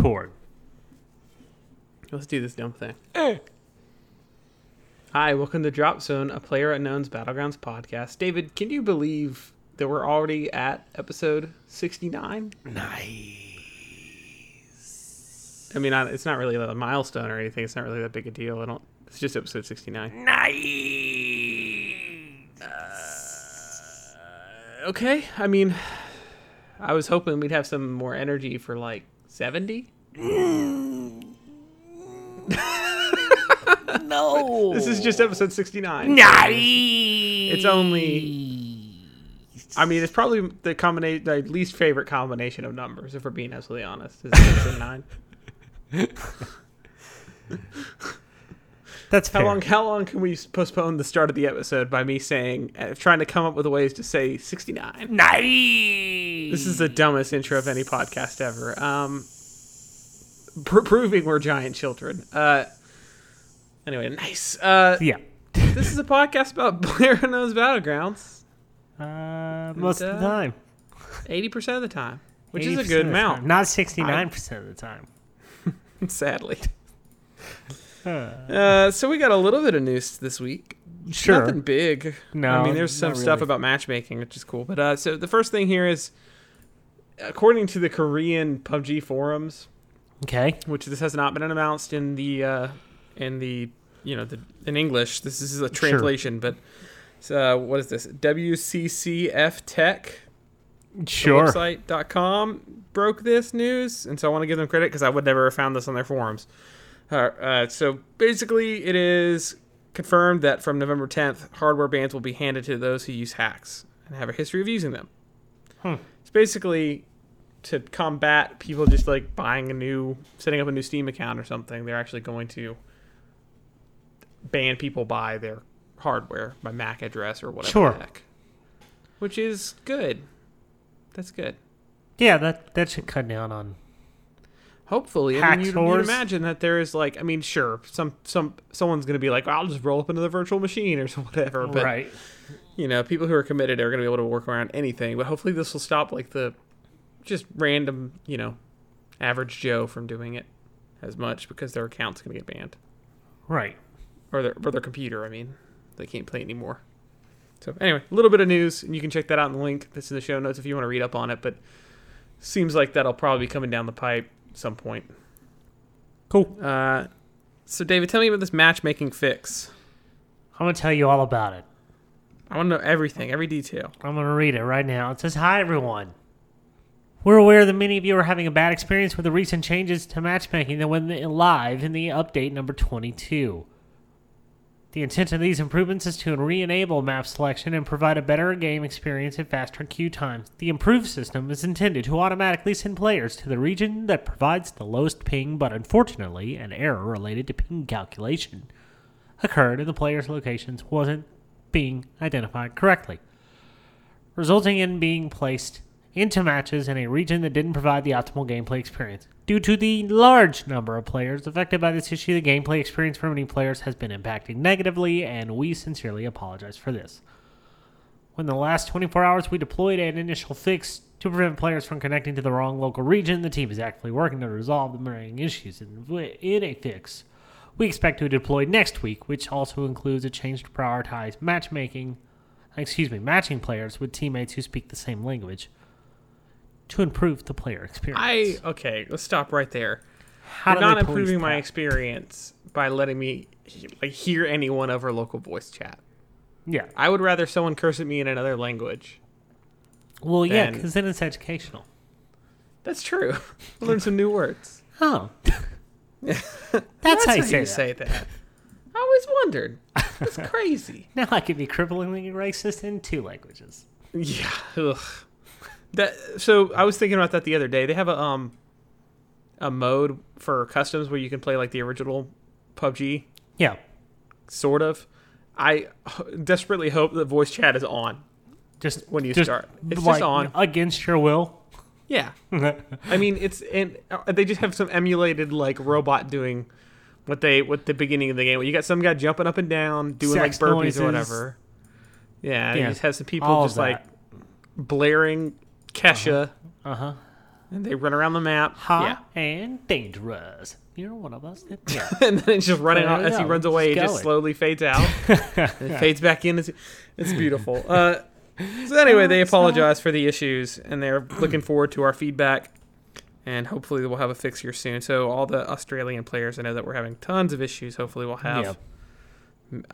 record. Let's do this dumb thing. Eh. Hi, welcome to Drop Zone, a PlayerUnknown's Battlegrounds podcast. David, can you believe that we're already at episode 69? Nice. I mean, I, it's not really a milestone or anything. It's not really that big a deal. I don't. It's just episode 69. Nice. Uh, okay, I mean, I was hoping we'd have some more energy for like 70. no. This is just episode 69. nice. It's only. I mean, it's probably the combination, the least favorite combination of numbers, if we're being absolutely honest. Is episode nine. That's How fair. long? How long can we postpone the start of the episode by me saying, uh, trying to come up with ways to say sixty nine? Nice. This is the dumbest intro of any podcast ever. Um, pr- proving we're giant children. Uh, anyway, nice. Uh, yeah. this is a podcast about PlayerUnknown's Battlegrounds. Uh, most of uh, the time. Eighty percent of the time, which is a good amount. Not sixty-nine percent of the time. Sadly. Uh, so we got a little bit of news this week. sure. Nothing big. No, I mean there's some not stuff about matchmaking, which is cool. But uh, so the first thing here is, according to the Korean PUBG forums, Okay. which this has not been announced in the uh, in the you know the in English. This is a translation, but uh, what is this? WCCF Tech Sure. website.com broke this news, and so I want to give them credit because I would never have found this on their forums. Uh, uh, so basically, it is confirmed that from November 10th, hardware bans will be handed to those who use hacks and have a history of using them. Hmm. It's basically to combat people just like buying a new, setting up a new Steam account or something. They're actually going to ban people by their hardware, by MAC address or whatever. Sure. The heck. Which is good. That's good. Yeah, that that should cut down on. Hopefully, I mean, you'd, you'd imagine that there is like, I mean, sure, some some someone's going to be like, I'll just roll up into the virtual machine or whatever. But right. you know, people who are committed are going to be able to work around anything. But hopefully, this will stop like the just random, you know, average Joe from doing it as much because their account's going to get banned Right. or their or their computer. I mean, they can't play anymore. So anyway, a little bit of news, and you can check that out in the link that's in the show notes if you want to read up on it. But seems like that'll probably be coming down the pipe some point. Cool. Uh, so David, tell me about this matchmaking fix. I'm gonna tell you all about it. I want to know everything, every detail. I'm going to read it right now. It says, Hi, everyone. We're aware that many of you are having a bad experience with the recent changes to matchmaking that went live in the update number 22. The intent of these improvements is to re enable map selection and provide a better game experience and faster queue times. The improved system is intended to automatically send players to the region that provides the lowest ping, but unfortunately, an error related to ping calculation occurred and the player's locations wasn't being identified correctly resulting in being placed into matches in a region that didn't provide the optimal gameplay experience. Due to the large number of players affected by this issue, the gameplay experience for many players has been impacted negatively, and we sincerely apologize for this. When the last 24 hours we deployed an initial fix to prevent players from connecting to the wrong local region, the team is actively working to resolve the remaining issues in, in a fix. We expect to deploy next week, which also includes a change to prioritize matchmaking excuse me, matching players with teammates who speak the same language to improve the player experience. I okay, let's stop right there. How You're not improving my experience by letting me like hear anyone over local voice chat. Yeah. I would rather someone curse at me in another language. Well, yeah, because then it's educational. That's true. Learn some new words. Oh. That's, how you say, that. say that. I always wondered. That's crazy. Now I can be cripplingly racist in two languages. Yeah. Ugh. That so I was thinking about that the other day. They have a um a mode for customs where you can play like the original PUBG, Yeah. sort of. I desperately hope that voice chat is on. Just When you just, start. It's just on. against your will. Yeah. I mean, it's and uh, they just have some emulated like robot doing what they what the beginning of the game. Where you got some guy jumping up and down, doing Sex like burpees noises. or whatever. Yeah, Yeah, you just have some people just like blaring Kesha Uh huh. and they run around the map. Hot and dangerous. You're one of us. Yeah. Yeah, and then it's just running out as he runs away. It Just going. slowly fades out, it fades back in. It's, it's beautiful. Uh, so anyway, they apologize for the issues, and they're looking forward to our feedback, and hopefully we'll have a fix here soon. So all the Australian players, I know that we're having tons of issues. Hopefully we'll have.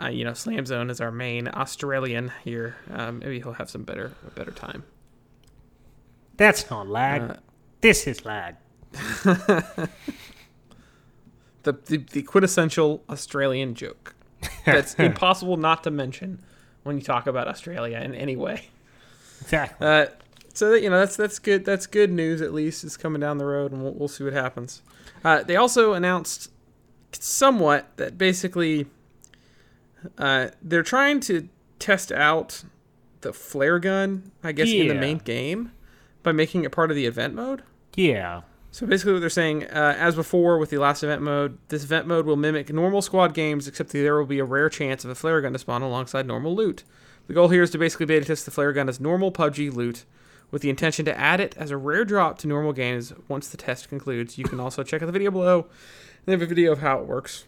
Uh, you know, Slam Zone is our main Australian here. Um, maybe he'll have some better, a better time. That's not lag. Uh, this is lag. the, the the quintessential Australian joke that's impossible not to mention when you talk about Australia in any way. Exactly. Uh, so that, you know that's that's good. That's good news. At least it's coming down the road, and we'll, we'll see what happens. Uh, they also announced somewhat that basically uh, they're trying to test out the flare gun, I guess, in the main game by making it part of the event mode. Yeah. So basically, what they're saying, uh, as before with the last event mode, this event mode will mimic normal squad games, except that there will be a rare chance of a flare gun to spawn alongside normal loot. The goal here is to basically beta test the flare gun as normal PUBG loot, with the intention to add it as a rare drop to normal games once the test concludes. You can also check out the video below. They have a video of how it works.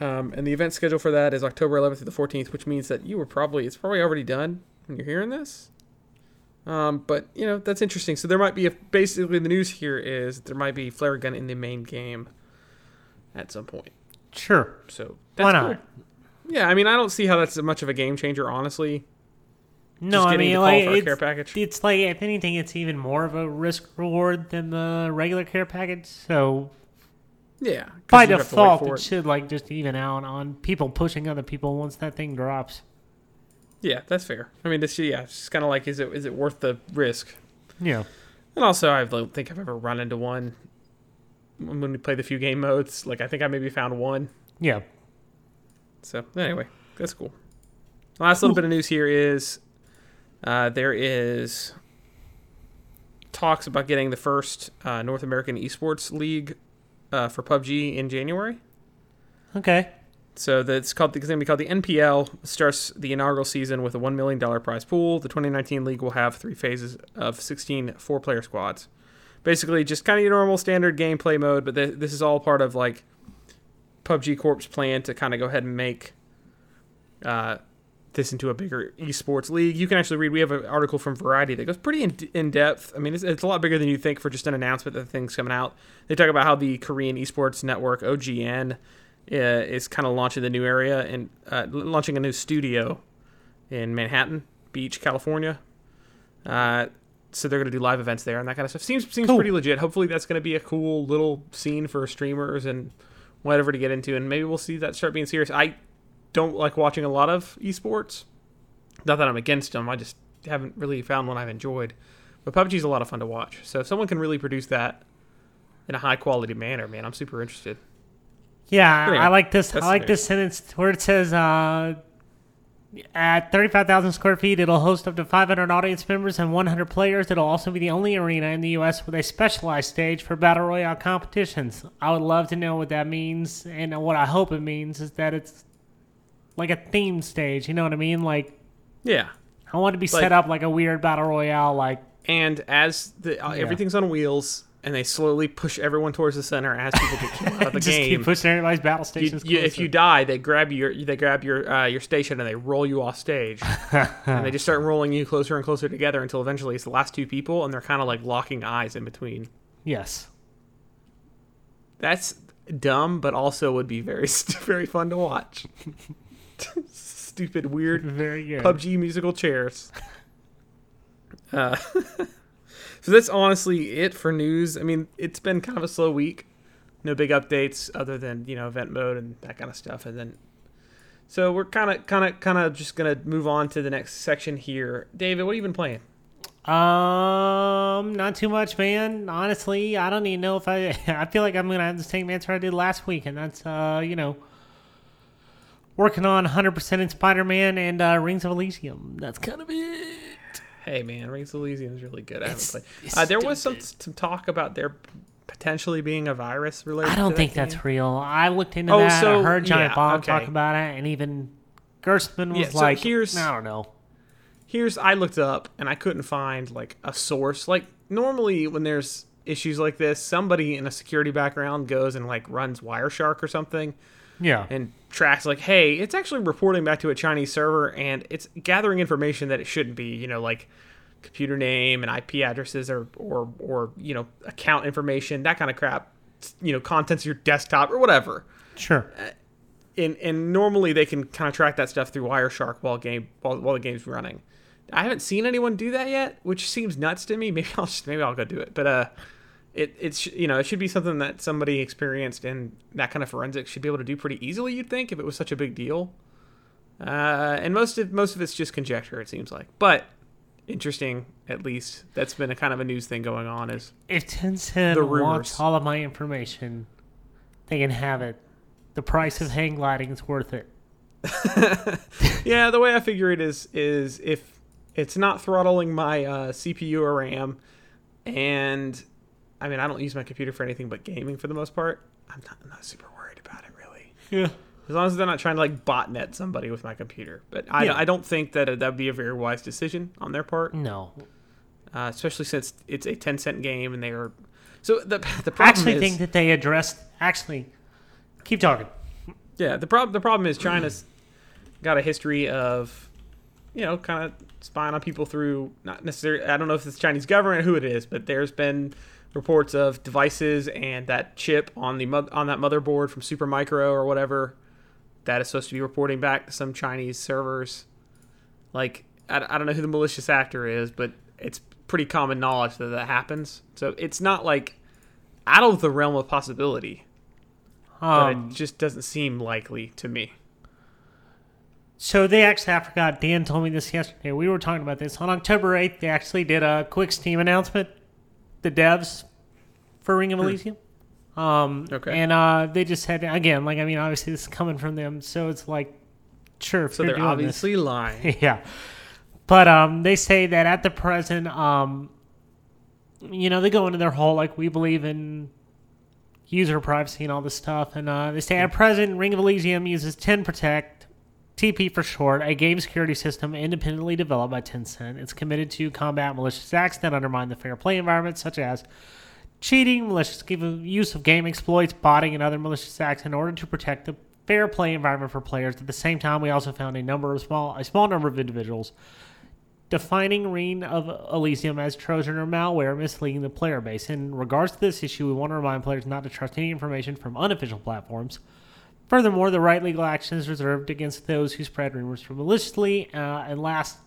Um, and the event schedule for that is October 11th through the 14th, which means that you were probably it's probably already done when you're hearing this. Um, but you know that's interesting. So there might be a basically the news here is there might be flare gun in the main game at some point. Sure. So that's Why not? cool. Yeah, I mean I don't see how that's much of a game changer, honestly. No, I mean, like, it's, care package. it's like, if anything, it's even more of a risk reward than the regular care package. So, yeah, by you have to wait default, for it should, like, just even out on people pushing other people once that thing drops. Yeah, that's fair. I mean, this yeah, it's kind of like is it is it worth the risk? Yeah. And also, I don't think I've ever run into one when we play the few game modes. Like I think I maybe found one. Yeah. So anyway, that's cool. The last little bit of news here is uh, there is talks about getting the first uh, North American esports league uh, for PUBG in January. Okay. So that's called it's going to be called the NPL. Starts the inaugural season with a one million dollar prize pool. The 2019 league will have three phases of 16 four player squads. Basically, just kind of your normal standard gameplay mode, but th- this is all part of like PUBG Corp's plan to kind of go ahead and make uh, this into a bigger esports league. You can actually read. We have an article from Variety that goes pretty in, in depth. I mean, it's, it's a lot bigger than you think for just an announcement that the thing's coming out. They talk about how the Korean esports network OGN is kind of launching the new area and uh, launching a new studio in Manhattan Beach, California. Uh, so they're going to do live events there and that kind of stuff. Seems seems Cool. pretty legit. Hopefully, that's going to be a cool little scene for streamers and whatever to get into, and maybe we'll see that start being serious. I don't like watching a lot of esports. Not that I'm against them. I just haven't really found one I've enjoyed. But PUBG's a lot of fun to watch. So if someone can really produce that in a high quality manner, man, I'm super interested. Yeah, Anyway, I like this. I like news. this sentence where it says, uh, "At 35,000 square feet, it'll host up to 500 audience members and 100 players. It'll also be the only arena in the U.S. with a specialized stage for battle royale competitions." I would love to know what that means, and what I hope it means is that it's like a theme stage. You know what I mean? Like Yeah. I want to be Like- set up like a weird battle royale. Like And as the uh, Yeah. everything's on wheels and they slowly push everyone towards the center as people get killed out of the just game. keep pushing everybody's battle you, stations. you, if you die, they grab your they grab your uh, your station and they roll you off stage, and they just start rolling you closer and closer together until eventually it's the last two people, and they're kind of like locking eyes in between. yes, That's dumb, but also would be very very fun to watch. Stupid, weird very good. PUBG musical chairs. Uh, so that's honestly it for news. I mean, it's been kind of a slow week. No big updates other than you know event mode and that kind of stuff. And then, so we're kind of, kind of, kind of just gonna move on to the next section here. David, what have you been playing? Um, not too much, man. Honestly, I don't even know if I. I feel like I'm gonna have the same answer I did last week, and that's uh, you know, working on 100% in Spider-Man and uh, Rings of Elysium. That's kind of it. Hey man, Rings of Elysium is really good. I haven't played. Uh, there was some, some talk about there potentially being a virus related. I don't that think game. that's real. I looked into Oh, that. so- I heard Giant yeah, Bomb okay. talk about it, and even Gerstmann was Yeah, so like, here's- I don't know. here's I looked up and I couldn't find like a source. Like normally when there's issues like this, somebody in a security background goes and like runs Wireshark or something Yeah. and tracks like, hey, it's actually reporting back to a Chinese server and it's gathering information that it shouldn't be, you know, like computer name and IP addresses or or or you know account information, that kind of crap, you know, contents of your desktop or whatever. sure. And and normally they can kind of track that stuff through Wireshark while game while, while the game's running. I haven't seen anyone do that yet, which seems nuts to me. Maybe I'll just, maybe I'll go do it. But uh, it it's you know it should be something that somebody experienced in that kind of forensics should be able to do pretty easily. You'd think if it was such a big deal. Uh, and most of most of it's just conjecture. It seems like, but interesting at least. That's been a kind of a news thing going on. Is If Tencent The rumors. wants all of my information, they can have it. The price of hang gliding is worth it. yeah, the way I figure it is is if it's not throttling my uh, CPU or RAM, and I mean I don't use my computer for anything but gaming for the most part. I'm not, I'm not super worried about it really, Yeah. as long as they're not trying to like botnet somebody with my computer. But I, Yeah. I don't think that that would be a very wise decision on their part, No. uh, especially since it's a Tencent game and they are. So the the I problem actually is, think that they addressed. Actually, keep talking. Yeah, the problem the problem is China's got a history of, you know, kind of spying on people through not necessarily. I don't know if it's Chinese government or who it is, but there's been reports of devices and that chip on the on that motherboard from Supermicro or whatever that is supposed to be reporting back to some Chinese servers. Like I, I don't know who the malicious actor is, but it's pretty common knowledge that that happens. So it's not like out of the realm of possibility but Um, it just doesn't seem likely to me. so they actually, I forgot. Dan told me this yesterday. We were talking about this on October eighth. They actually did a quick Steam announcement. The devs for Ring of Elysium. Um, Hmm. Okay. And uh, they just said again, like I mean, obviously this is coming from them, so it's like, sure. So they're obviously lying. yeah. But um, they say that at the present, um, you know, they go into their whole like we believe in user privacy and all this stuff, and uh, they say at present, Ring of Elysium uses TenProtect, TP for short, a game security system independently developed by Tencent. It's committed to combat malicious acts that undermine the fair play environment, such as cheating, malicious use of game exploits, botting, and other malicious acts in order to protect the fair play environment for players. At the same time, we also found a number of small, a small number of individuals defining Ring of Elysium as Trojan or malware, misleading the player base. In regards to this issue, we want to remind players not to trust any information from unofficial platforms. Furthermore, the right legal action is reserved against those who spread rumors maliciously. Uh, and last,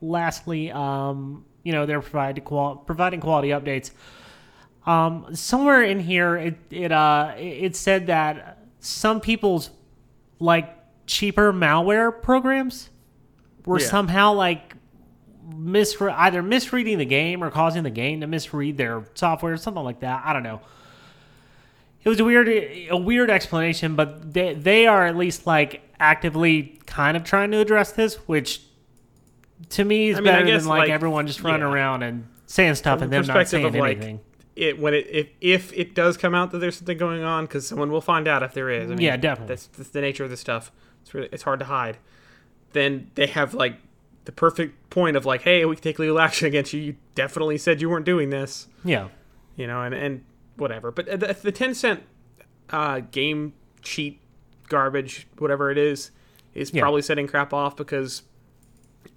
lastly, um, you know, they're providing qual- providing quality updates. Um, somewhere in here, it it uh it it said that some people's like cheaper malware programs were Yeah. somehow like misre- either misreading the game or causing the game to misread their software, something like that. I don't know. It was a weird, a weird explanation, but they they are at least like actively kind of trying to address this, which to me is I mean, better guess, than like, like, everyone just running yeah. around and saying stuff From and the them not saying of, like, anything. It when it if if it does come out that there's something going on, because someone will find out if there is. I mean, Yeah, definitely. That's, that's the nature of this stuff. It's really it's hard to hide. Then they have like the perfect point of like, hey, we can take legal action against you. You definitely said you weren't doing this. yeah, you know, and, and whatever. But the, the Tencent uh, game cheat garbage, whatever it is, is Yeah. probably setting crap off because,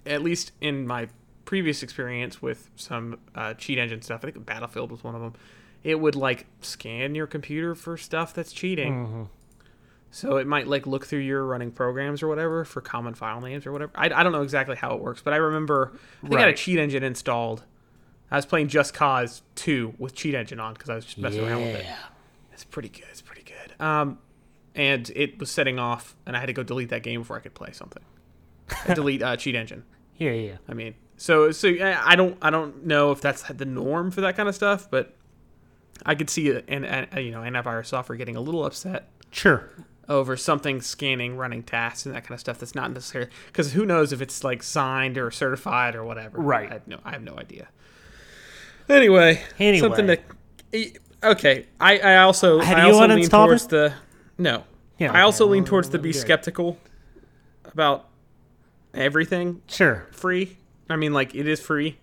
at least in my previous experience with some uh, cheat engine stuff, I think Battlefield was one of them, it would like scan your computer for stuff that's cheating. Mm-hmm. So it might like look through your running programs or whatever for common file names or whatever. I, I don't know exactly how it works, but I remember I think I had a cheat engine installed. I was playing Just Cause 2 with cheat engine on because I was just messing around with it. It's pretty good. It's pretty good. Um, and it was setting off, and I had to go delete that game before I could play something. Delete uh, cheat engine. yeah, yeah. I mean, so so I don't I don't know if that's the norm for that kind of stuff, but I could see it, and, and you know antivirus software getting a little upset Sure. over something scanning running tasks and that kind of stuff that's not necessary because who knows if it's like signed or certified or whatever Right. I have no, I have no idea anyway, Anyway. something to okay I, I also Have I also lean towards it? the no Yeah, I also okay, lean towards the be skeptical about everything Sure. free I mean, like it is free.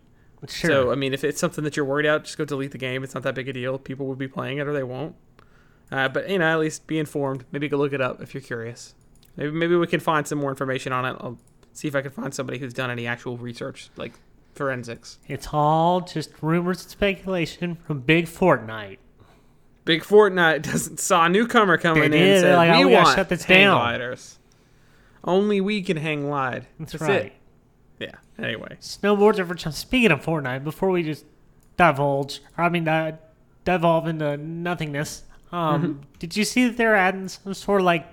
Sure. So I mean, if it's something that you're worried about, just go delete the game. It's not that big a deal. People will be playing it or they won't. Uh, but you know, at least be informed. Maybe go look it up if you're curious. Maybe maybe we can find some more information on it. I'll see if I can find somebody who's done any actual research, like forensics. it's all just rumors and speculation from Big Fortnite. Big Fortnite doesn't saw a newcomer coming in. And said, like, "Oh, we, we gotta want shut this hang down." gliders. Only we can hang glide. That's, That's right. it. Yeah. Anyway, Snowboards are for ch- speaking of Fortnite. Before we just divulge, I mean, uh, devolve into nothingness. Um, Mm-hmm. did you see that they're adding some sort of like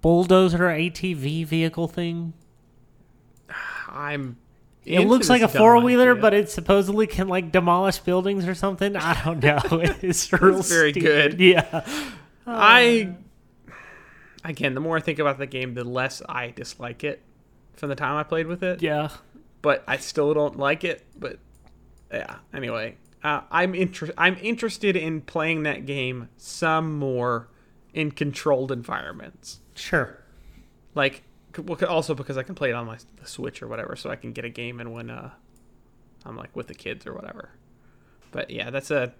bulldozer ATV vehicle thing? I'm. It looks like a four wheeler, but it supposedly can like demolish buildings or something. I don't know. It's real very stupid. good. Yeah. I again, the more I think about the game, the less I dislike it from the time I played with it. Yeah. But I still don't like it. But yeah. Anyway, uh, I'm inter- I'm interested in playing that game some more in controlled environments. Sure. Like, well, also because I can play it on my Switch or whatever, so I can get a game and when uh, I'm like with the kids or whatever. But yeah, that's a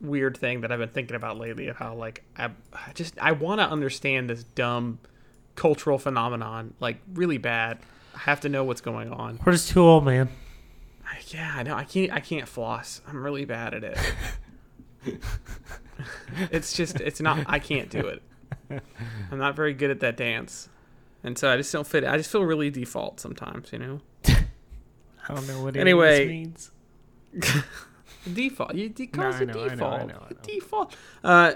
weird thing that I've been thinking about lately of how like I, I just I want to understand this dumb cultural phenomenon like really bad. I have to know what's going on. We're just too old, man. I, yeah, I know. I can't. I can't floss. I'm really bad at it. it's just. It's not. I can't do it. I'm not very good at that dance, and so I just don't fit. I just feel really default sometimes. You know. I don't know what any Anyway, this means. Default. You de- No, calls I know, I know, I default. know, I. Default. Uh,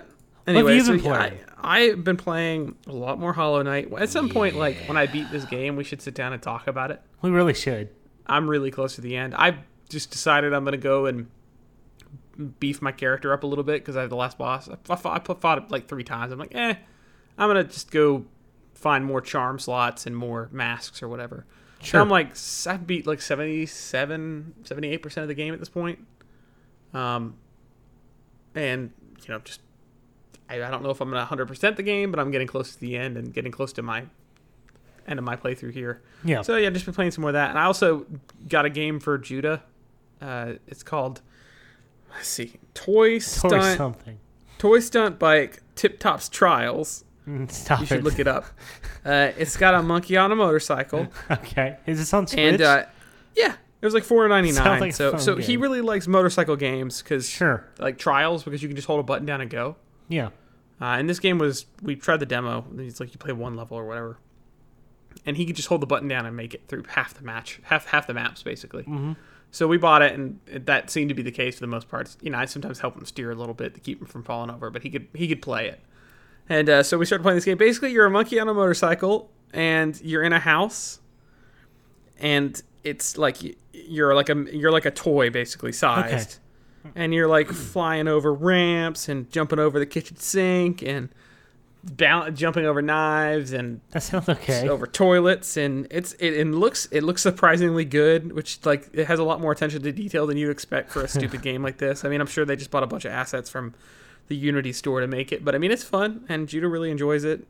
anyway, you so been yeah, I, playing? I've been playing a lot more Hollow Knight. At some point, like when I beat this game, we should sit down and talk about it. We really should. I'm really close to the end. I just decided I'm gonna go and beef my character up a little bit because I have the last boss. I fought, I fought, fought it like three times. I'm like, eh, I'm gonna just go find more charm slots and more masks or whatever. So Sure. I'm like, I've beat like 77, 78 percent of the game at this point. Um, and you know, just I, I don't know if I'm gonna 100 percent the game, but I'm getting close to the end and getting close to my end of my playthrough here. Yeah. So yeah, just been playing some more of that, and I also got a game for Judah. Uh, it's called let's see, Toy Or Stunt something. Toy Stunt Bike Tip Tops Trials. Mm, Stop You it. should look it up. Uh, it's got a monkey on a motorcycle, Okay. Is this on Switch? and uh, yeah, it was like four ninety nine. Like so so he really likes motorcycle games because sure. like trials because you can just hold a button down and go. Yeah. Uh, and this game was we tried the demo. and It's like you play one level or whatever, and he could just hold the button down and make it through half the match, half half the maps basically. hmm So we bought it, and that seemed to be the case for the most part. You know, I sometimes help him steer a little bit to keep him from falling over, but he could he could play it. And uh, so we started playing this game. Basically, you're a monkey on a motorcycle, and you're in a house, and it's like you're like a you're like a toy basically sized, okay. and you're like flying over ramps and jumping over the kitchen sink and bal- jumping over knives and That sounds okay. over toilets and it's it, it looks it looks surprisingly good which like it has a lot more attention to detail than you expect for a stupid game like this i mean i'm sure they just bought a bunch of assets from the unity store to make it but i mean it's fun and judah really enjoys it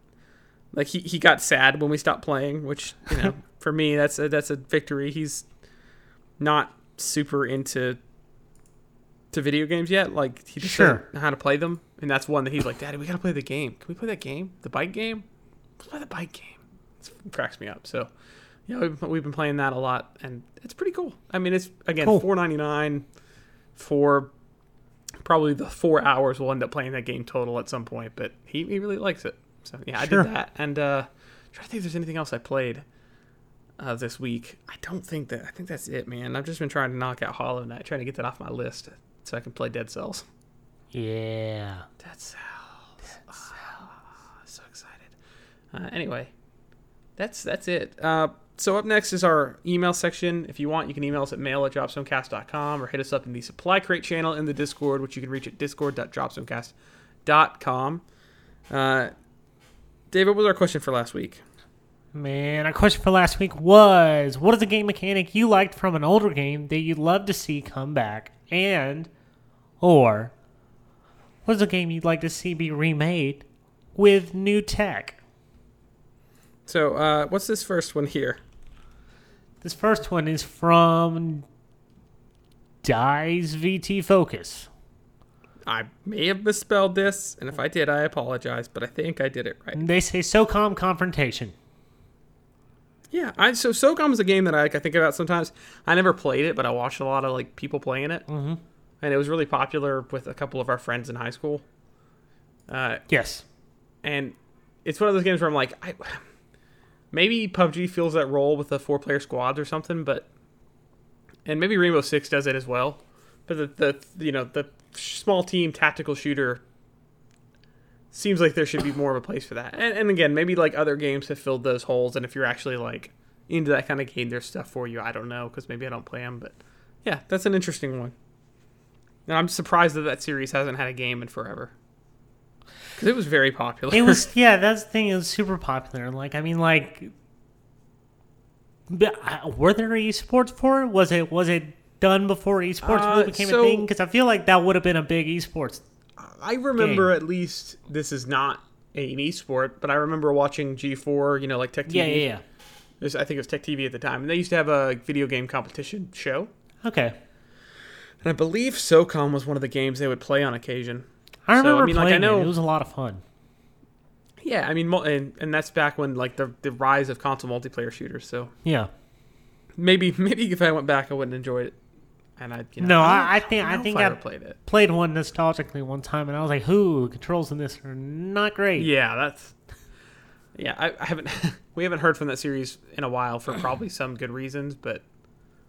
like he, he got sad when we stopped playing which you know for me that's a that's a victory he's not super into to video games yet like he just Sure. doesn't know how to play them and that's one that he's like daddy we gotta play the game can we play that game the bike game Let's play the bike game. It cracks me up. So, yeah, we've, we've been playing that a lot, and it's pretty cool. I mean, it's again Cool. four ninety nine for probably the four hours we'll end up playing that game total at some point. But he, he really likes it. So yeah, Sure. I did that, and uh, trying to think if there's anything else I played uh, this week. I don't think that. I think that's it, man. I've just been trying to knock out Hollow Knight, trying to get that off my list so I can play Dead Cells. Yeah. Dead Cells. Ah, so excited. Uh, anyway, that's that's it. Uh, so up next is our email section. If you want, you can email us at mail at dropzonecast.com or hit us up in the supply crate channel in the Discord, which you can reach at discord.dropzonecast.com. Uh, David, what was our question for last week? Man, our question for last week was what is a game mechanic you liked from an older game that you'd love to see come back? And, or, what is a game you'd like to see be remade with new tech? So, uh, what's this first one here? This first one is from Dies VT Focus. I may have misspelled this, and if I did, I apologize, but I think I did it right. They say SOCOM Confrontation. Yeah, I so SOCOM is a game that I, I think about sometimes. I never played it, but I watched a lot of like people playing it, mm-hmm. and it was really popular with a couple of our friends in high school. Uh, Yes. and it's one of those games where I'm like, I, maybe PUBG fills that role with the four player squads or something, but and maybe Rainbow Six does it as well. But the, the you know the small team tactical shooter seems like there should be more of a place for that. And, and again, maybe like other games have filled those holes, and if you're actually like into that kind of game, there's stuff for you. I don't know because maybe I don't play them, but yeah, that's an interesting one. And I'm surprised that that series hasn't had a game in forever because it was very popular. It was yeah, that's the thing. It was super popular. Like I mean, like, uh, were there esports for it? Was it was it done before esports Uh, really became so- a thing? Because I feel like that would have been a big esports. I remember at least this is not an esport, but I remember watching G4, you know, like Tech TV. Yeah, yeah, yeah. This- I think it was Tech TV at the time, and they used to have a video game competition show. Okay, And I believe SOCOM was one of the games they would play on occasion. I So, I remember mean, like, I playing know- it. It was a lot of fun. Yeah, I mean, and, and that's back when like the the rise of console multiplayer shooters. So Yeah. maybe maybe if I went back, I wouldn't enjoy it. And I, you know, No, I, I think don't I think I I played it. played one nostalgically one time, and I was like, "Who controls in this are not great." Yeah, that's. Yeah, I, I haven't. we haven't heard from that series in a while for probably some good reasons, but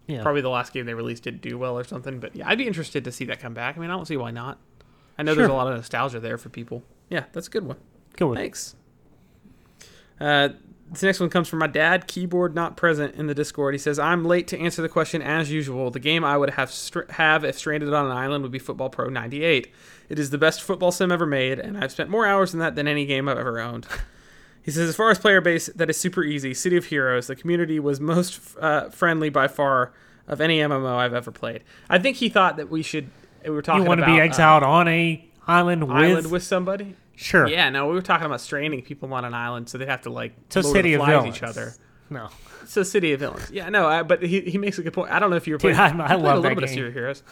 yeah. probably the last game they released didn't do well or something. But yeah, I'd be interested to see that come back. I mean, I don't see why not. I know there's a lot of nostalgia there for people. Yeah, that's a good one. Good one. Thanks. Uh, this next one comes from my dad, keyboard not present in the Discord. He says, "I'm late to answer the question as usual. The game I would have str- have if stranded on an island would be Football Pro 98. It is the best football sim ever made, and I've spent more hours in that than any game I've ever owned." He says, as far as player base, that is super easy. City of Heroes, the community was most uh, friendly by far of any MMO I've ever played. I think he thought that we should. We were talking You want to be uh, exiled on a island with, island with somebody. sure. Yeah, no, we were talking about stranding people on an island, so they'd have to like So Lord City of of the Flies Villains. each other. No. So City of Villains. Yeah, no, I, but he, he makes a good point. I don't know if you were Dude, playing. I- I love a little that bit of game. Of Heroes.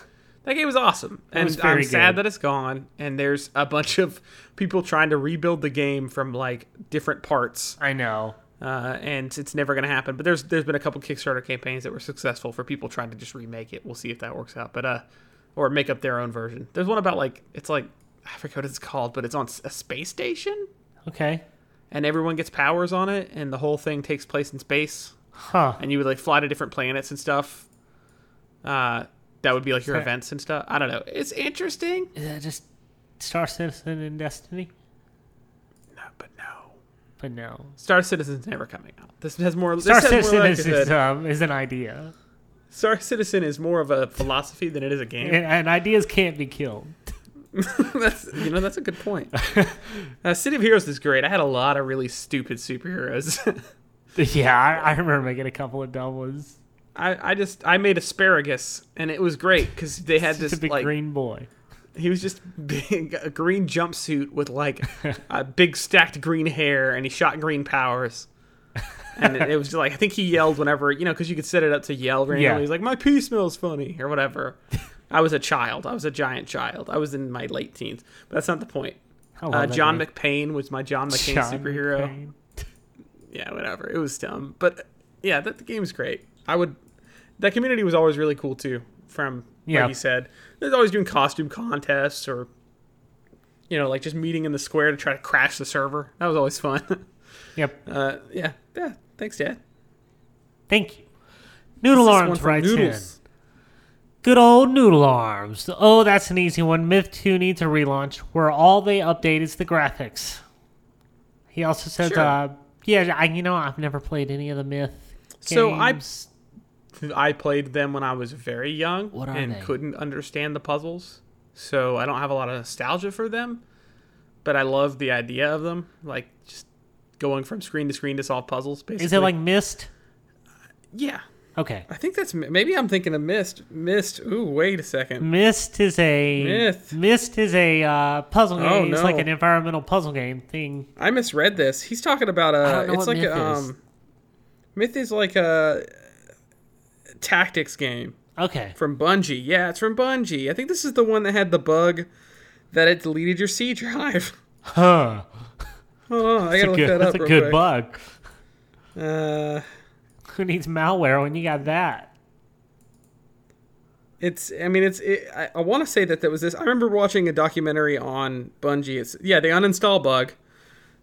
That game was awesome, and was I'm very sad that it's gone. And there's a bunch of people trying to rebuild the game from like different parts, I know. uh, and it's never going to happen. But there's there's been a couple Kickstarter campaigns that were successful for people trying to just remake it. We'll see if that works out, but uh, or make up their own version. There's one about like it's like I forget what it's called, but it's on a space station Okay. and everyone gets powers on it, and the whole thing takes place in space, Huh. and you would like fly to different planets and stuff. Uh, that would be like your Fair. events and stuff. I don't know. It's interesting. Is that just Star Citizen and Destiny? No, but no. But no. Star Citizen's never coming out. This has more. Star Citizen more like is, a- is, um, is an idea. Star Citizen is more of a philosophy than it is a game. And, and ideas can't be killed. that's you know that's a good point. uh, City of Heroes is great. I had a lot of really stupid superheroes. Yeah, I, I remember making a couple of dumb ones. I, I just I made asparagus and it was great because they had this big like green boy. He was just big, a green jumpsuit with like a big stacked green hair, and he shot green powers. And it, it was just like I think he yelled whenever you know because you could set it up to yell randomly. Yeah. He's like, "My pee smells funny" or whatever. I was a child. I was a giant child. I was in my late teens, but that's not the point. Uh, John game. McPain was my John McCain John superhero. McCain. Yeah, whatever. It was dumb, but yeah, that the game's great. I would. That community was always really cool too. From Yeah. like you said, they're always doing costume contests or, you know, like just meeting in the square to try to crash the server. That was always fun. Yep. uh, yeah, yeah. Thanks, Dad. Thank you. Noodle Arms from writes in. Good old Noodle Arms. Oh, that's an easy one. Myth 2 needs a relaunch where all they update is the graphics. He also says, Sure. uh, yeah, I, you know, I've never played any of the Myth So I- I played them when I was very young and they? couldn't understand the puzzles, so I don't have a lot of nostalgia for them. But I love the idea of them, like just going from screen to screen to solve puzzles. Basically, Is it like Myst? yeah? Okay. I think that's maybe I'm thinking of Myst. Myst. Ooh, wait a second. Myst is a Myth. Myst is a uh, puzzle game. Oh, no. It's like an environmental puzzle game thing. I misread this. He's talking about I a. It's like Myth a, is. um. Myth is like a. tactics game Okay. from Bungie. Yeah, it's from Bungie. I think this is the one that had the bug that it deleted your C drive. Huh. On, I gotta look good, that that's up a real good quick. bug. Uh, Who needs malware when you got that? it's. I mean, it's. It, I, I want to say that there was this. I remember watching a documentary on Bungie. It's yeah, the uninstall bug.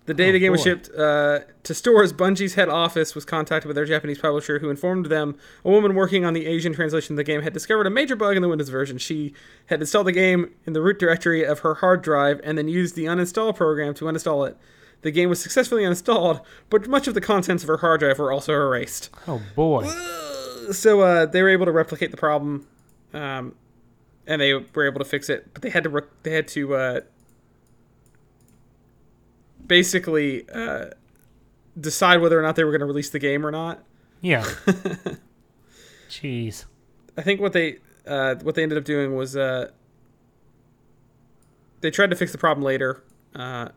The day Oh, the game was shipped uh, to stores, Bungie's head office was contacted by their Japanese publisher, who informed them a woman working on the Asian translation of the game had discovered a major bug in the Windows version. She had installed the game in the root directory of her hard drive and then used the uninstall program to uninstall it. The game was successfully uninstalled, but much of the contents of her hard drive were also erased. Oh boy. So uh, they were able to replicate the problem, um, and they were able to fix it. But they had to re- they had to uh, basically uh, decide whether or not they were going to release the game or not. Yeah. Jeez. I think what they uh, what they ended up doing was uh, they tried to fix the problem later. Uh,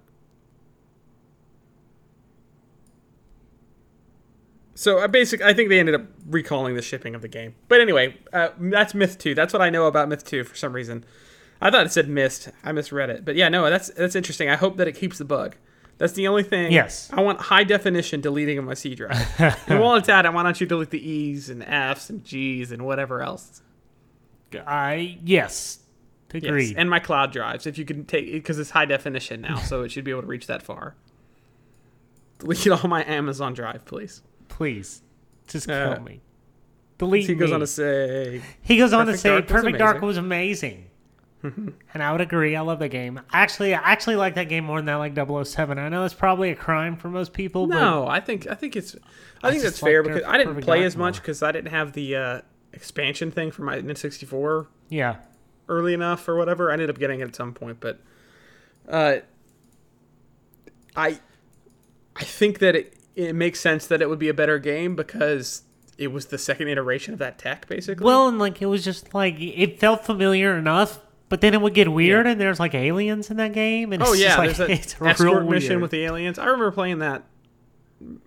so I basic I think they ended up recalling the shipping of the game. But anyway, uh, that's Myth Two. That's what I know about Myth Two for some reason. I thought it said missed. I misread it. But yeah, no, that's that's interesting. I hope that it keeps the bug. That's the only thing. Yes. I want high definition deleting of my C drive. and while it's at, I want you to delete the E's and F's and G's and whatever else. I yes. Yes, Agreed. and my cloud drives, if you can take because it's high definition now, so it should be able to reach that far. Delete all my Amazon Drive, please. Please. Just Uh, kill me. Delete He goes me. on to say, He goes on to say Dark was Perfect Dark was amazing. and I would agree. I love that game. Actually, I actually like that game more than I like 007. I know it's probably a crime for most people, "No, I think I think it's I, think that's fair because I didn't play as much because I didn't have the uh, expansion thing for my N64 yeah. early enough or whatever. I ended up getting it at some point, but uh, I I think that it it makes sense that it would be a better game because it was the second iteration of that tech, basically. Well, and like it was just like it felt familiar enough, but then it would get weird, and there's like aliens in that game, and it's Oh just yeah, like, there's it's that real escort mission weird. with the aliens. I remember playing that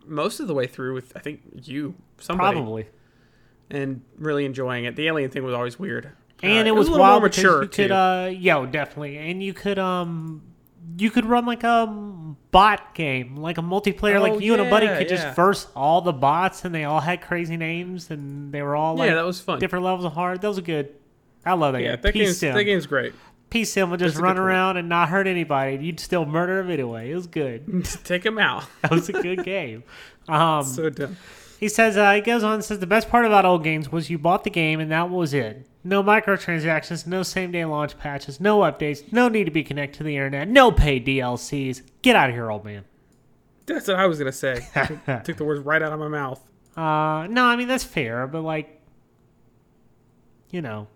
most of the way through with I think you somebody probably. and really enjoying it. The alien thing was always weird, and Uh, it was, a little wild more mature you could too. uh yo definitely and you could um you could run like a bot game like a multiplayer Oh, like you and a buddy could yeah. just verse all the bots and they all had crazy names and they were all like yeah, that was fun. different levels of hard that was a good i love that Yeah, game that peace game's sim that game's great. peace sim would just That's run around and not hurt anybody you'd still murder him anyway it was good Take him out. that was a good game um So dumb. he says, uh, he goes on and says, the best part about old games was you bought the game and that was it. No microtransactions, no same day launch patches, no updates, no need to be connected to the internet, no paid DLCs. Get out of here, old man. That's what I was gonna say. took, the words right out of my mouth. Uh, no, I mean, that's fair, but like, you know,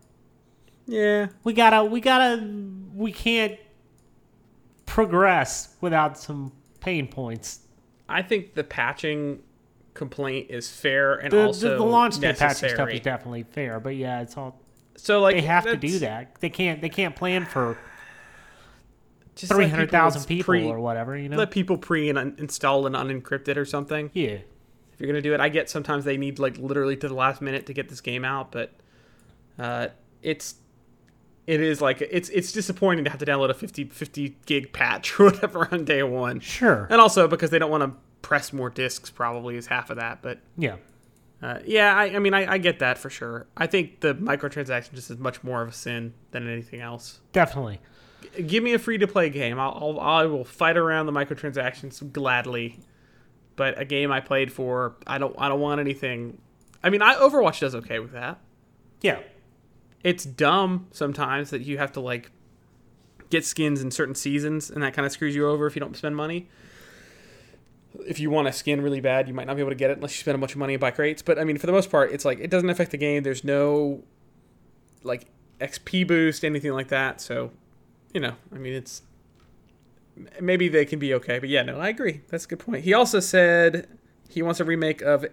Yeah, we gotta, we gotta, we can't progress without some pain points. I think the patching complaint is fair and The, also the, the launch day patching stuff is definitely fair, but yeah, it's all, so like they have to do that. They can't, they can't plan for three hundred thousand people pre- or whatever. You know? Let people pre and install and unencrypted or something. yeah, if you're gonna do it. I get sometimes they need like literally to the last minute to get this game out, but uh, it's it is like it's it's disappointing to have to download a 50, 50 gig patch or whatever on day one, sure. and also because they don't want to press more discs. Probably is half of that, but Yeah, uh, yeah, I, I mean I, I get that for sure. I think the microtransaction just is much more of a sin than anything else. definitely. G- Give me a free to play game. I'll, I'll I will fight around the microtransactions gladly. But a game I played for, I don't I don't want anything. I mean, I Overwatch does okay with that. Yeah, It's dumb sometimes that you have to like get skins in certain seasons, and that kind of screws you over if you don't spend money. If you want a skin really bad, you might not be able to get it unless you spend a bunch of money and buy crates. But I mean, for the most part, it's like it doesn't affect the game. There's no like XP boost, anything like that. So, you know, I mean, it's maybe they can be okay. But yeah, no, I agree. That's a good point. He also said he wants a remake of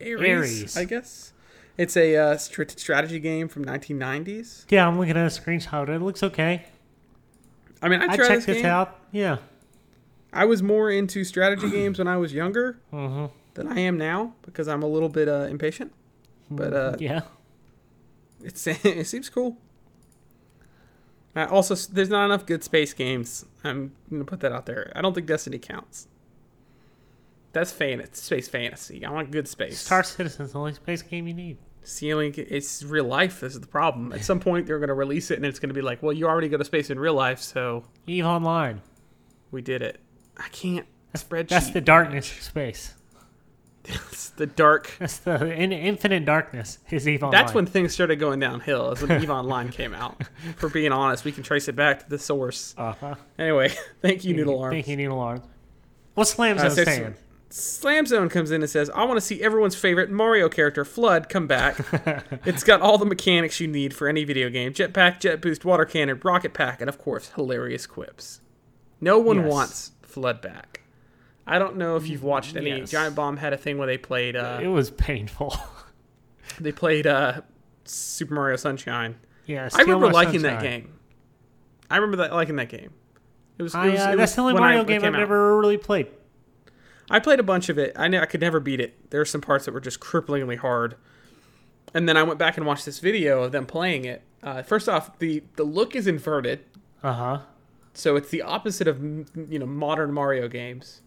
Ares. Ares. I guess it's a uh, str- strategy game from 1990s. yeah. I'm looking at a screenshot. It looks okay. I mean, I I tried checked this, this game. out. Yeah. I was more into strategy games when I was younger hmm than I am now because I'm a little bit uh, impatient. but uh, Yeah. it's it seems cool. Uh, also, there's not enough good space games. I'm gonna put that out there. I don't think Destiny counts. That's fan space fantasy. I want good space. Star Citizen's the only space game you need. Ceiling, it's real life. This is the problem. At some point, they're gonna release it, and it's gonna be like, well, you already go to space in real life, so Eve Online. we did it. I can't. Spreadsheet. That's the darkness of space. It's the dark. That's the in, infinite darkness is Eve Online. That's when things started going downhill. Is when Eve Online came out. For being honest, we can trace it back to the source. Uh-huh. Anyway, thank you, Noodle Arms. Thank you, Noodle Arms. What's Slam Uh, Zone saying? Slam Zone comes in and says, I want to see everyone's favorite Mario character, FLUDD, come back. it's got all the mechanics you need for any video game jetpack, jet boost, water cannon, rocket pack, and of course, hilarious quips. No one Yes. wants FLUDD back. I don't know if you've watched any. Yes. Giant Bomb had a thing where they played. Uh, it was painful. they played uh, Super Mario Sunshine. yeah, I remember liking that game. I remember that liking that game. It was. It I, was, uh, it that's the only when I- Mario game I've out. never really played. I played a bunch of it. I know I could never beat it. There were some parts that were just cripplingly hard. And then I went back and watched this video of them playing it. Uh, first off, the the look is inverted, Uh huh. So it's the opposite of you know modern Mario games.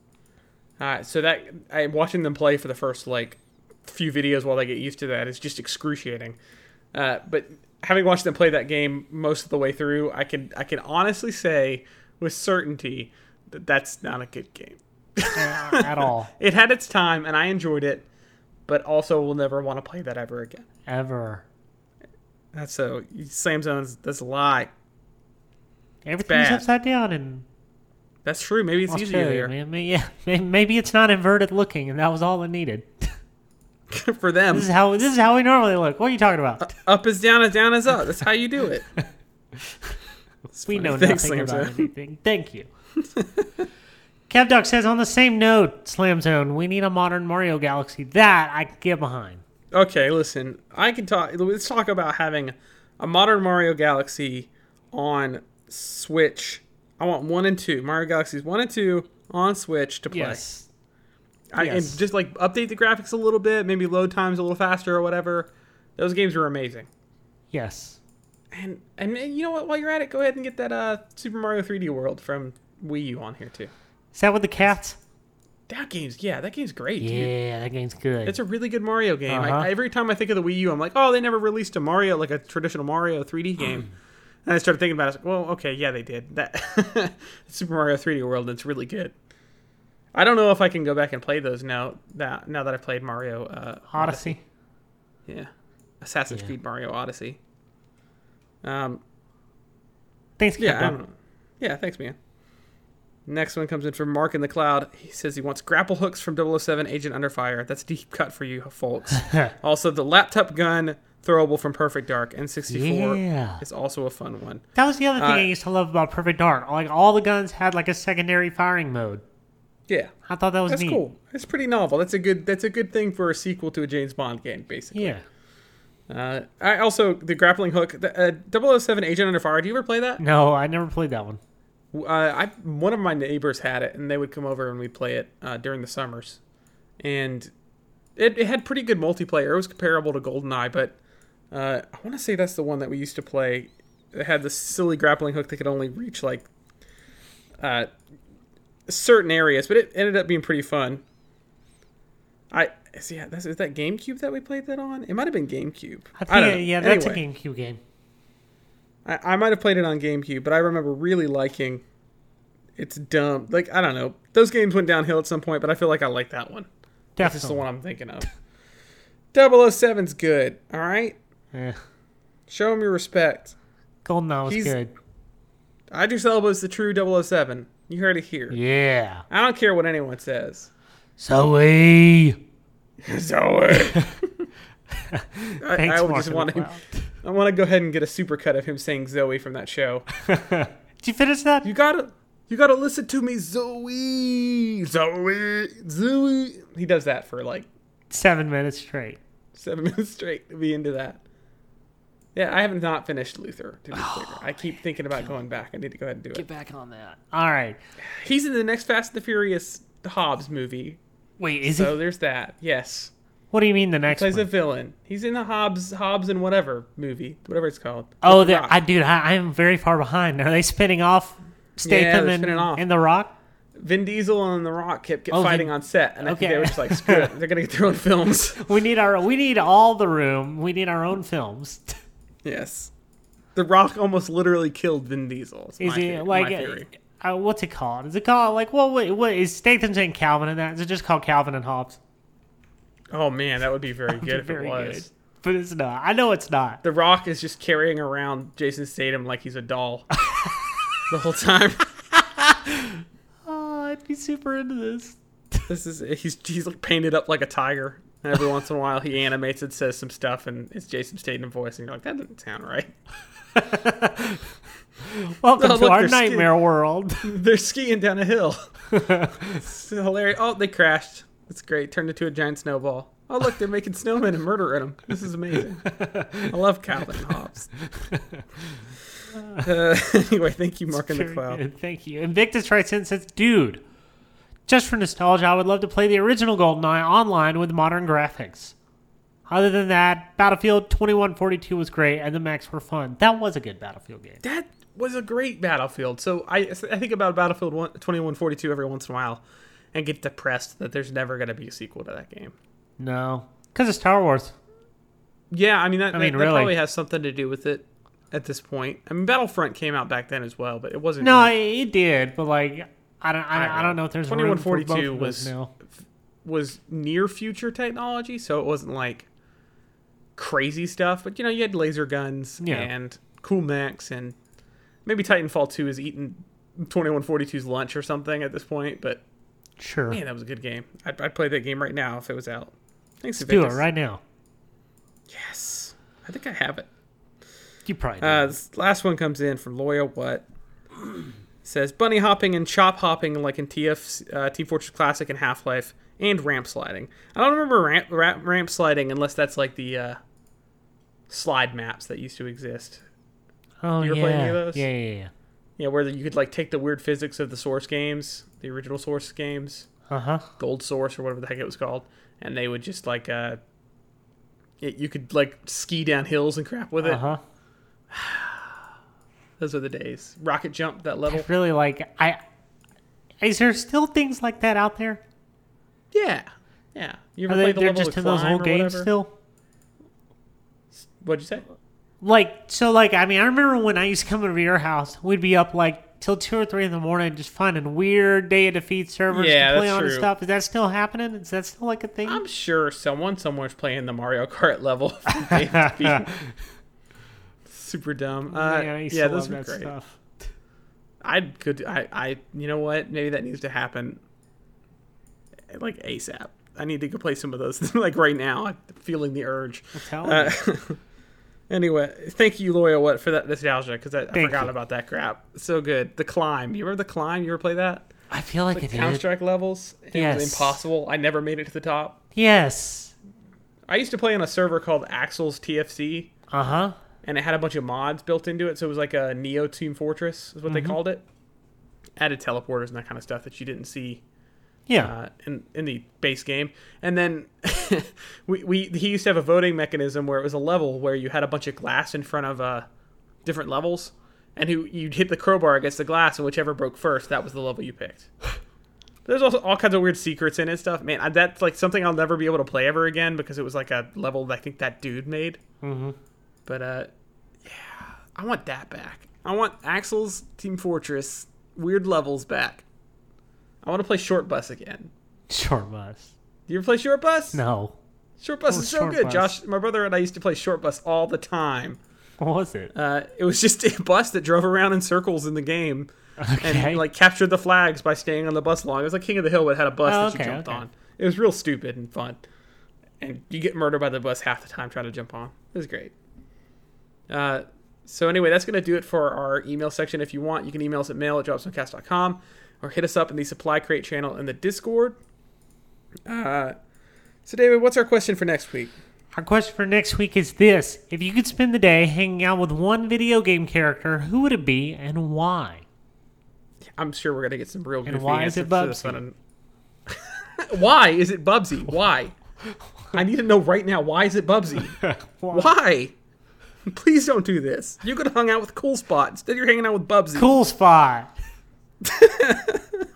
Uh, so that I watching them play for the first like few videos while they get used to that is just excruciating. Uh, but having watched them play that game most of the way through, I can I can honestly say with certainty that that's not a good game. At all. It had its time, and I enjoyed it, but also will never want to play that ever again. Ever. That's so Slam Zones. That's a lie. Everything's bad. upside down and. That's true. Maybe it's easier Australia, here man. Yeah, maybe it's not inverted looking, and that was all it needed. for them. This is how this is how we normally look. What are you talking about? Up is down, and down is up. That's how you do it. We funny. know Thanks, nothing Slam about Zone. anything. Thank you. CapDuck says on the same note, Slam Zone, we need a modern Mario Galaxy. That I can get behind. Okay, listen. I can talk. Let's talk about having a modern Mario Galaxy on Switch. I want one and two Mario Galaxies one and two on Switch to play. Yes. I, Yes. and just like update the graphics a little bit, maybe load times a little faster or whatever. Those games were amazing. Yes. And and you know what? While you're at it, go ahead and get that uh, Super Mario 3D World from Wii U on here too. Is that with the cats? That game's yeah, that game's great. Dude. Yeah, that game's good. It's a really good Mario game. Uh-huh. I, every time I think of the Wii U, I'm like, oh, they never released a Mario like a traditional Mario 3D game. and I started thinking about it. I was like, well, okay, yeah, they did that. Super Mario 3D World. It's really good. I don't know if I can go back and play those now. That now that I played Mario uh, Odyssey. Yeah, Assassin's Yeah. Creed Mario Odyssey. Um, Thanks, yeah, I don't know. Yeah, thanks, man. Next one comes in from Mark in the Cloud. He says he wants grapple hooks from 007 Agent Under Fire. That's a deep cut for you folks. also, the laptop gun throwable from Perfect Dark N64 Yeah. is also a fun one. That was the other thing Uh, I used to love about Perfect Dark. Like all the guns had like a secondary firing mode. Yeah, I thought that was that's neat. cool. It's pretty novel. That's a good. That's a good thing for a sequel to a James Bond game, basically. Yeah. Uh, I also the grappling hook. The, uh, 007 Agent Under Fire. Do you ever play that? No, I never played that one. Uh, I one of my neighbors had it, and they would come over and we'd play it uh, during the summers, and it, it had pretty good multiplayer. It was comparable to GoldenEye, but uh, I want to say that's the one that we used to play. It had the silly grappling hook that could only reach like uh, certain areas, but it ended up being pretty fun. I see. yeah, that's, is that GameCube that we played that on? It might have been GameCube. I think, don't know. yeah, that's Anyway. a GameCube game. I, I might have played it on GameCube, but I remember really liking. It's dumb. Like I don't know. Those games went downhill at some point, but I feel like I like that one. Definitely. That's the one I'm thinking of. 007's good. All right, Yeah. show him your respect. GoldenEye was He's- good. Idris Elba's the true 007. You heard it here. Yeah. I don't care what anyone says. Zoe. Zoe. I, Thanks, I just want him. I want to go ahead and get a supercut of him saying Zoe from that show. Did you finish that? You gotta, you gotta listen to me, Zoe, Zoe, Zoe. He does that for like Seven minutes straight. seven minutes straight to be into that. Yeah, I have not finished Luther. To be clear, oh, I keep thinking about going back. I need to go ahead and do it. Get back on that. All right. He's in the next Fast and the Furious Hobbs movie, Wait, is so it? there's that. Yes, What do you mean the next Plays one? a villain. He's in the Hobbs Hobbs and whatever movie, whatever it's called. oh, The I dude, I, am very far behind. Are they spinning off Statham they're and, off. and The Rock? Vin Diesel and The Rock kept, kept Oh, fighting Vin- on set, and I think Okay. they were just like, screw it, they're gonna get their own films. We need our we need all the room. We need our own films. yes, The Rock almost literally killed Vin Diesel. It's Is my, it theory- like my theory. uh, what's it called? Is it called like what? What, what is Statham's and Calvin in that? Is it just called Calvin and Hobbes? Oh man, that would be very good if Very it was. good, but it's not. I know it's not. The Rock is just carrying around Jason Statham like he's a doll the whole time. Oh, I'd be super into this. This is he's he's like painted up like a tiger. And every once in a while, he animates it, says some stuff, and it's Jason Statham voice, and you're like, that doesn't sound right. Welcome Oh, to look, our nightmare world. They're skiing down a hill. it's hilarious. Oh, they crashed. That's great. Turned into a giant snowball. Oh, look, they're making snowmen and murdering them. This is amazing. I love Calvin Hobbes. Uh, anyway, thank you, Mark in the Cloud. good, Thank you. Invictus writes in says, "Dude, just for nostalgia, I would love to play the original GoldenEye online with modern graphics. Other than that, Battlefield 2142 was great, and the mechs were fun. That was a good Battlefield game. That was a great Battlefield. So I, I think about Battlefield 1, 2142 every once in a while and get depressed that there's never going to be a sequel to that game. No, because it's Star Wars. Yeah, I mean, that, I mean, that, that really. probably has something to do with it at this point. I mean, Battlefront came out back then as well, but it wasn't. No, like- it did, but like, I don't, I, I don't know if there's room for both 2142 was- now. was near future technology, so it wasn't like crazy stuff. But you know, you had laser guns Yeah. and cool mechs, and maybe Titanfall 2 is eating 2142's lunch or something at this point. But Sure, man, that was a good game. I'd, I'd play that game right now if it was out. Thanks, let's do it right now. Yes, I think I have it. You probably. Uh, this last one comes in from Loyal What says bunny hopping and chop hopping like in TF uh, Team Fortress Classic and Half Life and ramp sliding. I don't remember ramp, ramp, ramp sliding unless that's like the uh, slide maps that used to exist. oh you ever yeah, play any of those? yeah, yeah, yeah. Yeah, where you could like take the weird physics of the source games, the original source games, Uh huh. Gold Source or whatever the heck it was called, and they would just like uh, it, you could like ski down hills and crap with it. Uh huh. Those are the days. Rocket jump that level. I really like. I is there still things like that out there? Yeah, yeah. You Are they, the they're level just in those old games whatever? still? What'd you say? Like so, like I mean, I remember when I used to come over to your house, we'd be up like till two or three in the morning, just finding weird Day of Defeat servers Yeah, to play on and stuff. Is that still happening? Is that still like a thing? I'm sure someone somewhere's playing the Mario Kart level. from Dave Defeat. Super dumb. Uh, Man, yeah, those were great. stuff. I could. I. I. You know what? Maybe that needs to happen. Like ASAP. I need to go play some of those. like right now, I'm feeling the urge. Uh, anyway, thank you, Loyal, what for that nostalgia because I, I forgot you. about that crap. So good. The climb. You remember the climb? You ever play that? I feel like Like it Counter. Strike levels. It Yes. was impossible. I never made it to the top. Yes. I used to play on a server called Axel's TFC, Uh huh. And it had a bunch of mods built into it. So it was like a Neo Team Fortress, is what Mm-hmm. they called it. Added teleporters and that kind of stuff that you didn't see Yeah. uh, in in the base game. And then we, we he used to have a voting mechanism where it was a level where you had a bunch of glass in front of uh, different levels, and who you'd hit the crowbar against the glass, and whichever broke first, that was the level you picked. There's also all kinds of weird secrets in it and stuff. Man, I, that's like something I'll never be able to play ever again because it was like a level that I think that dude made. mm-hmm. But uh, yeah, I want that back. I want Axel's Team Fortress weird levels back. I want to play Short Bus again. Short bus. Do you ever play Short Bus? No. Short Bus Oh, is so good. Bus. Josh, my brother and I used to play Short Bus all the time. What was it? Uh, it was just a bus that drove around in circles in the game Okay. and like captured the flags by staying on the bus long. It was like King of the Hill, but had a bus Oh, that you jumped okay. on. It was real stupid and fun. And you get murdered by the bus half the time trying to jump on. It was great. Uh, so anyway, that's going to do it for our email section. If you want, you can email us at mail at dropzonecast.com or hit us up in the supply crate channel in the Discord. Uh, so David, what's our question for next week? Our question for next week is this: If you could spend the day hanging out with one video game character, who would it be and why? I'm sure we're gonna get some real And why is it Bubsy? why is it Bubsy? Why? I need to know right now. Why is it Bubsy? Why? Please don't do this. You could have hung out with Cool Spot. Instead, you're hanging out with Bubsy. Cool spot.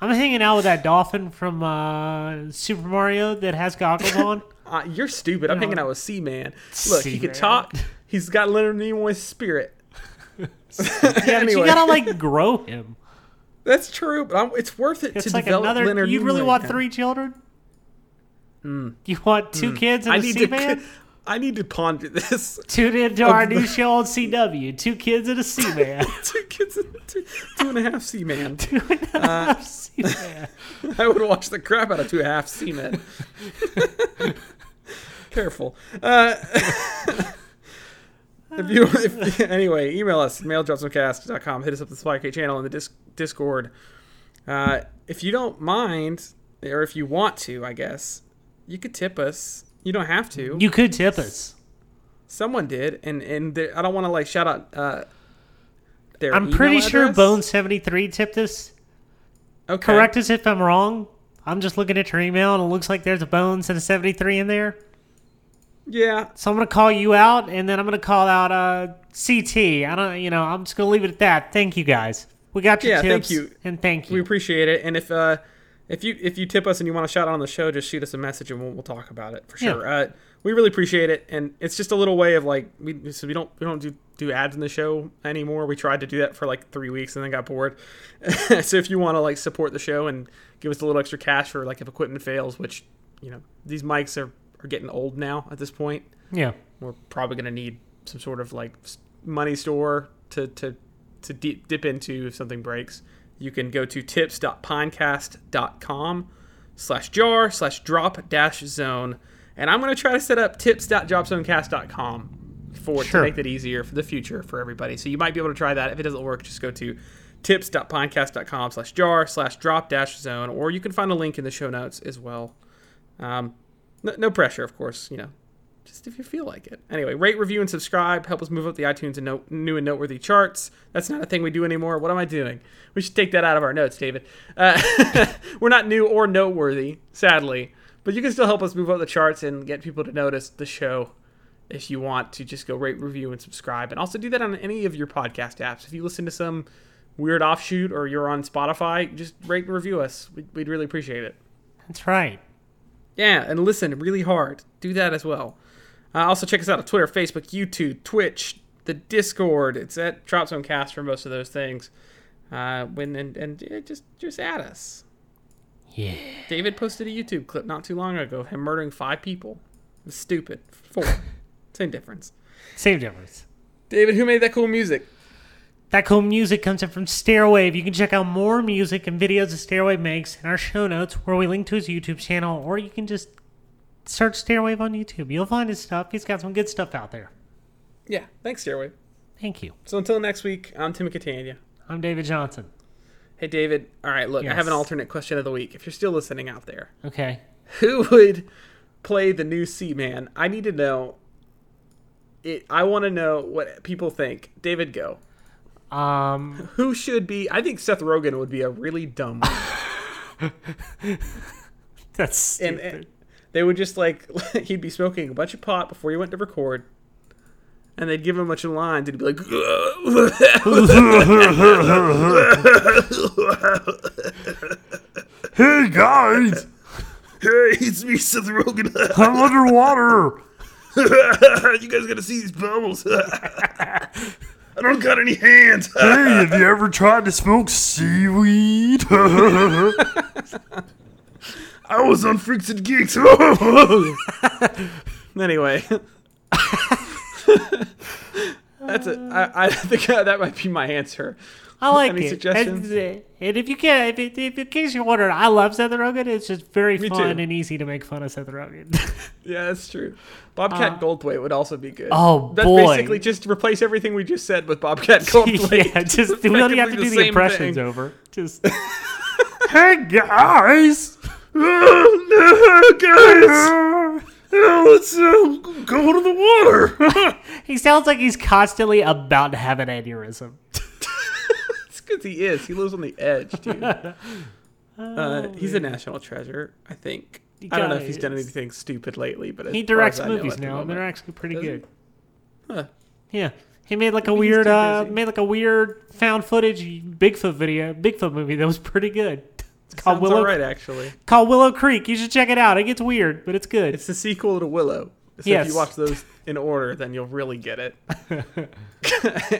I'm hanging out with that dolphin from uh, Super Mario that has goggles on. Uh, you're stupid. I'm hanging out with Seaman. Look, he can talk. He's got Leonard Nimoy's spirit. Yeah, but Anyway. you gotta like grow him. That's true, but I'm, it's worth it It's to like develop another. Leonard You really Nimoy want now. three children? You want two kids and I a need sea man? I need to ponder this. Tune into our new show on CW. Two kids and a sea man. two kids, and two, two and a half Seaman. Two and a half sea man. I would watch the crap out of two and a half Seamen. Careful. Uh, if you if, anyway, email us mailjobsomcast.com. Hit us up the supply crate channel in the dis- Discord. Uh, if you don't mind, or if you want to, I guess you could tip us. You don't have to. You could tip us. Someone did, and and there- I don't want to like shout out. Uh, their I'm pretty sure. Bone seventy three tipped us. Okay. Correct us if I'm wrong. I'm just looking at your email and it looks like there's a Bones and a seventy three in there. Yeah, So I'm gonna call you out, and then I'm gonna call out uh, CT. I don't, you know, I'm just gonna leave it at that. Thank you guys. We got your Yeah, thank tips, you. and thank you. we appreciate it. And if uh, if you if you tip us and you want to shout out on the show, just shoot us a message and we'll, we'll talk about it for Yeah. sure. Uh, we really appreciate it, and it's just a little way of like we so we don't we don't do do ads in the show anymore. We tried to do that for like three weeks and then got bored. so if you want to like support the show and give us a little extra cash for like if equipment fails, which you know these mics are are getting old now at this point. yeah, we're probably going to need some sort of like money store to to to dip, dip into if something breaks you can go to tips.pinecast.com slash jar slash drop dash zone. And i'm going to try to set up tips.dropzonecast.com for Sure. to make that easier for the future for everybody. So you might be able to try that. If it doesn't work just go to tips.pinecast.com slash jar slash drop dash zone or you can find a link in the show notes as well. Um, no, no pressure of course you know just if you feel like it. Anyway, rate, review, and subscribe. Help us move up the iTunes and note, new and noteworthy charts. That's not a thing we do anymore. What am I doing? We should take that out of our notes, David. Uh, we're not new or noteworthy, sadly, but you can still help us move up the charts and get people to notice the show if you want to just go rate, review, and subscribe. And also do that on any of your podcast apps. If you listen to some weird offshoot or you're on Spotify, just rate and review us. We'd, we'd really appreciate it. that's right. Yeah, and listen really hard. Do that as well. Uh, also, check us out on Twitter, Facebook, YouTube, Twitch, the Discord. It's at Drop Zone Cast for most of those things. Uh, when and, and just just add us. Yeah. David posted a YouTube clip not too long ago of him murdering five people. It was stupid. Four. Same difference. Same difference. David, who made that cool music? That cool music comes in from Stairwave. You can check out more music and videos that Stairwave makes in our show notes, where we link to his YouTube channel, or you can just search Stairwave on YouTube. You'll find his stuff. He's got some good stuff out there. Yeah, thanks, Stairwave. Thank you. So until next week, I'm Tim Catania. I'm David Johnson. Hey, David. All right, look, I have an alternate question of the week. If you're still listening out there, Okay. who would play the new Seaman? I need to know. It. I want to know what people think. David, go. Um, Who should be? I think Seth Rogen would be a really dumb. that's and, stupid. and they would just like he'd be smoking a bunch of pot before he went to record, and they'd give him a bunch of lines, and he'd be like, hey guys, "Hey, it's me, Seth Rogen. I'm underwater. you guys gotta see these bubbles. I don't got any hands." Hey, have you ever tried to smoke seaweed? I was on Freaks and Geeks. anyway. That's it. I, I think that might be my answer. I like Any it. suggestions? And, and if you can, if, it, if in case you're wondering, I love Seth Rogen. It's just very Me fun too. and easy to make fun of Seth Rogen. Yeah, that's true. Bobcat Uh, Goldthwait would also be good. Oh, that's boy. basically just replace everything we just said with Bobcat Goldthwait. yeah, just we don't have to do the the impressions thing. over. Just hey guys, oh, no, guys! Oh, let's uh, go to the water. he sounds like he's constantly about to have an aneurysm. It's because he is. He lives on the edge, dude. Uh, he's a national treasure, I think. You I don't know gotta- if he's done anything stupid lately, but He directs as I know movies at the now, and they're moment- actually pretty Does he? good. Huh. Yeah, he made like a Maybe he's weird, uh, made like a weird found footage Bigfoot video, Bigfoot movie that was pretty good. It's called Sounds Willow, alright, actually. called Willow Creek. You should check it out. It gets weird, but it's good. It's the sequel to Willow. So if you watch those in order, then you'll really get it.